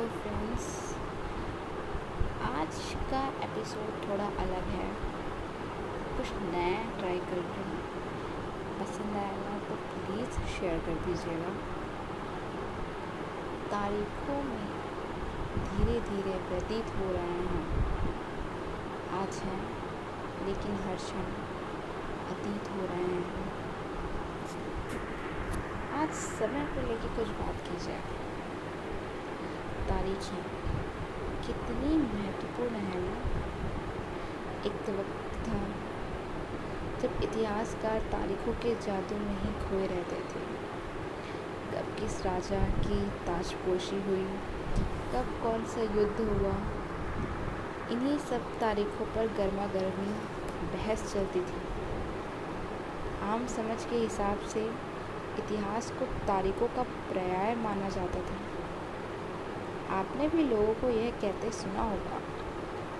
Hello friends आज का episode थोड़ा अलग है। कुछ नया ट्राई कर रही हूँ। पसंद आएगा तो प्लीज़ शेयर कर दीजिएगा। तारीखों में धीरे धीरे व्यतीत हो रहे हैं। आज हैं, लेकिन हर क्षण अतीत हो रहे हैं। आज समय को लेकर कुछ बात की जाए। तारीखें कितनी महत्वपूर्ण है ना? एक तो वक्त था जब इतिहासकार तारीखों के जादू में ही खोए रहते थे। कब किस राजा की ताजपोशी हुई, कब कौन सा युद्ध हुआ, इन्हीं सब तारीखों पर गर्मा गर्मी बहस चलती थी। आम समझ के हिसाब से इतिहास को तारीखों का पर्याय माना जाता था। आपने भी लोगों को यह कहते सुना होगा।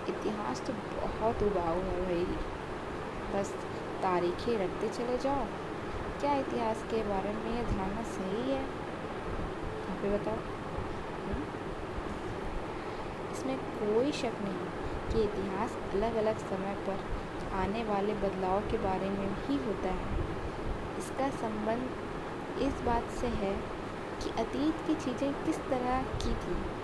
इतिहास तो बहुत उबाऊ है भाई। बस तारीखें रखते चले जाओ। क्या इतिहास के बारे में यह धारणा सही है? आप बताओ। हम्म? इसमें कोई शक नहीं कि इतिहास अलग अलग समय पर आने वाले बदलाव के बारे में ही होता है। इसका संबंध इस बात से है कि अतीत की चीज़ें किस तरह की थी।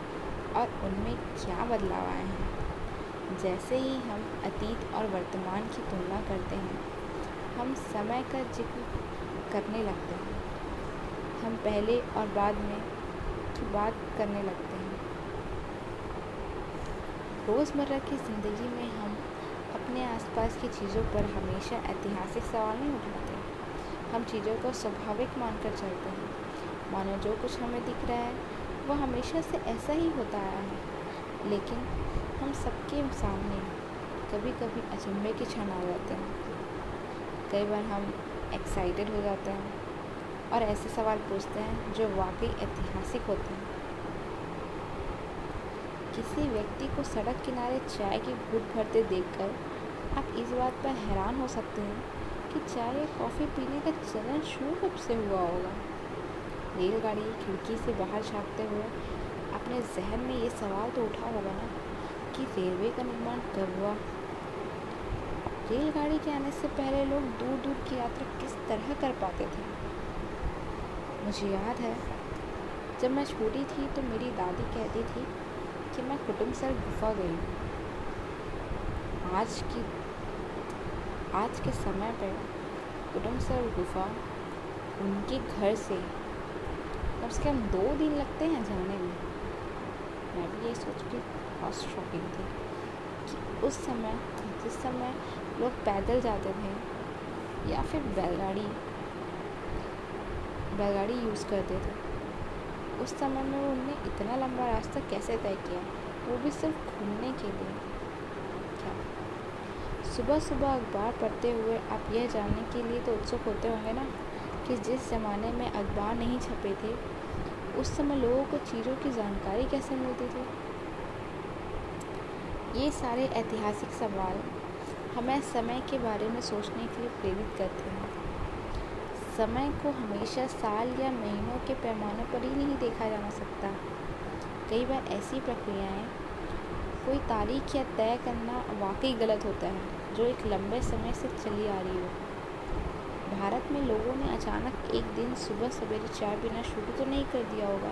और उनमें क्या बदलाव आए हैं? जैसे ही हम अतीत और वर्तमान की तुलना करते हैं, हम समय का ज़िक्र करने लगते हैं। हम पहले और बाद में की बात करने लगते हैं। रोज़मर्रा की ज़िंदगी में हम अपने आसपास की चीज़ों पर हमेशा ऐतिहासिक सवाल नहीं उठाते। हम चीज़ों को स्वाभाविक मानकर चलते हैं। मानो जो कुछ हमें दिख रहा है वह हमेशा से ऐसा ही होता आया है। लेकिन हम सबके सामने कभी कभी अचंभे के क्षण आ जाते हैं। कई बार हम एक्साइटेड हो जाते हैं और ऐसे सवाल पूछते हैं जो वाकई ऐतिहासिक होते हैं। किसी व्यक्ति को सड़क किनारे चाय की घूट भरते देखकर आप इस बात पर हैरान हो सकते हैं कि चाय या कॉफ़ी पीने का चलन शुरू कब से हुआ होगा। रेलगाड़ी खिड़की से बाहर झाँकते हुए अपने जहन में ये सवाल तो उठा होगा ना कि रेलवे का निर्माण कब हुआ? रेलगाड़ी के आने से पहले लोग दूर दूर की यात्रा किस तरह कर पाते थे? मुझे याद है, जब मैं छोटी थी तो मेरी दादी कहती थी कि मैं कुटुम्बसर गुफा गई आज की, आज के समय पर कुटुम्बसर गुफा उनके घर से कम से कम दो दिन लगते हैं जाने में। मैं भी ये सोच के बहुत शॉकिंग थी कि उस समय, जिस समय लोग पैदल जाते थे या फिर बैलगाड़ी बैलगाड़ी यूज़ करते थे, उस समय में उनने इतना लंबा रास्ता कैसे तय किया? वो भी सिर्फ़ घूमने के लिए। क्या? सुबह सुबह अखबार पढ़ते हुए आप यह जानने के लिए तो उत्सुक होते होंगे ना कि जिस ज़माने में अखबार नहीं छपे थे, उस समय लोगों को चीज़ों की जानकारी कैसे मिलती थी? ये सारे ऐतिहासिक सवाल हमें समय के बारे में सोचने के लिए प्रेरित करते हैं। समय को हमेशा साल या महीनों के पैमाने पर ही नहीं देखा जा सकता। कई बार ऐसी प्रक्रियाएँ, कोई तारीख या तय करना वाकई गलत होता है, जो एक लंबे समय से चली आ रही हो। भारत में लोगों ने अचानक एक दिन सुबह सवेरे चाय पीना शुरू तो नहीं कर दिया होगा।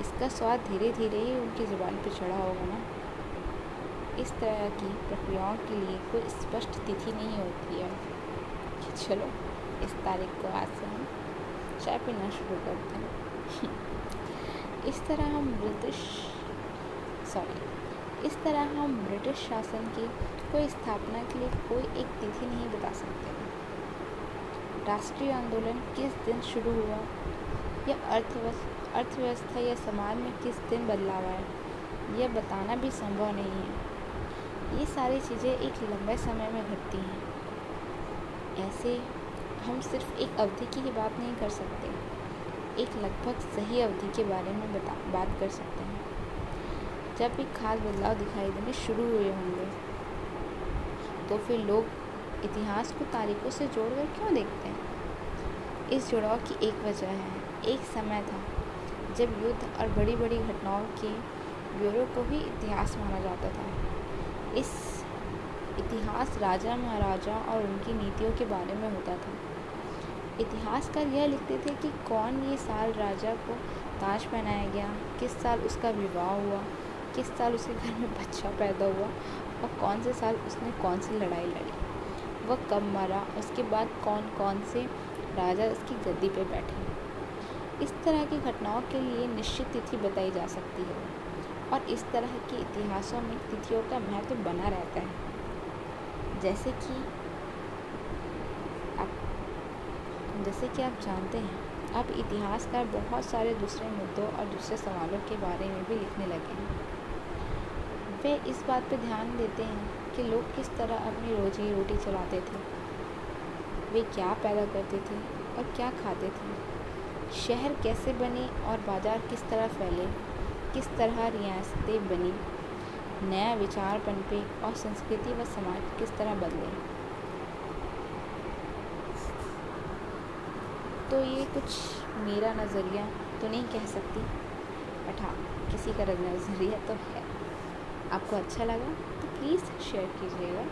इसका स्वाद धीरे धीरे ही उनकी ज़ुबान पर चढ़ा होगा ना। इस तरह की प्रक्रियाओं के लिए कोई स्पष्ट तिथि नहीं होती है। कि चलो, इस तारीख को आज से हम चाय पीना शुरू करते हैं। इस तरह हम ब्रिटिश सॉरी इस तरह हम ब्रिटिश शासन की कोई स्थापना के लिए कोई एक तिथि नहीं बता सकते। राष्ट्रीय आंदोलन किस दिन शुरू हुआ? या अर्थव्यवस्था अर्थव्यवस्था या समाज में किस दिन बदलाव आया? यह बताना भी संभव नहीं है। ये सारी चीज़ें एक लंबे समय में घटती हैं। ऐसे हम सिर्फ़ एक अवधि की ही बात नहीं कर सकते। एक लगभग सही अवधि के बारे में बता, बात कर सकते हैं। जब एक खास बदलाव दिखाई देने शुरू हुए होंगे तो फिर लोग इतिहास को तारीखों से जोड़कर क्यों देखते हैं? इस जुड़ाव की एक वजह है। एक समय था जब युद्ध और बड़ी बड़ी घटनाओं के ब्यूरो को भी इतिहास माना जाता था। इस इतिहास राजा महाराजा और उनकी नीतियों के बारे में होता था। इतिहासकार यह लिखते थे कि कौन ये साल राजा को ताज पहनाया गया, किस साल उसका विवाह हुआ, किस साल उसके घर में बच्चा पैदा हुआ और कौन से साल उसने कौन सी लड़ाई लड़ी। वह कब मरा, उसके बाद कौन कौन से राजा उसकी गद्दी पर बैठे। इस तरह की घटनाओं के लिए निश्चित तिथि बताई जा सकती है और इस तरह के इतिहासों में तिथियों का महत्व बना रहता है। जैसे कि आप, जैसे कि आप जानते हैं अब इतिहासकार बहुत सारे दूसरे मुद्दों और दूसरे सवालों के बारे में भी लिखने लगे हैं। वे इस बात पर ध्यान देते हैं कि लोग किस तरह अपनी रोजी रोटी चलाते थे। वे क्या पैदा करते थे और क्या खाते थे? शहर कैसे बने और बाज़ार किस तरह फैले? किस तरह रियासतें बनी? नया विचार पनपे और संस्कृति व समाज किस तरह बदले? तो ये कुछ मेरा नज़रिया तो नहीं कह सकती, बट हाँ किसी का नज़रिया तो है। आपको अच्छा लगा तो प्लीज़ शेयर कीजिएगा।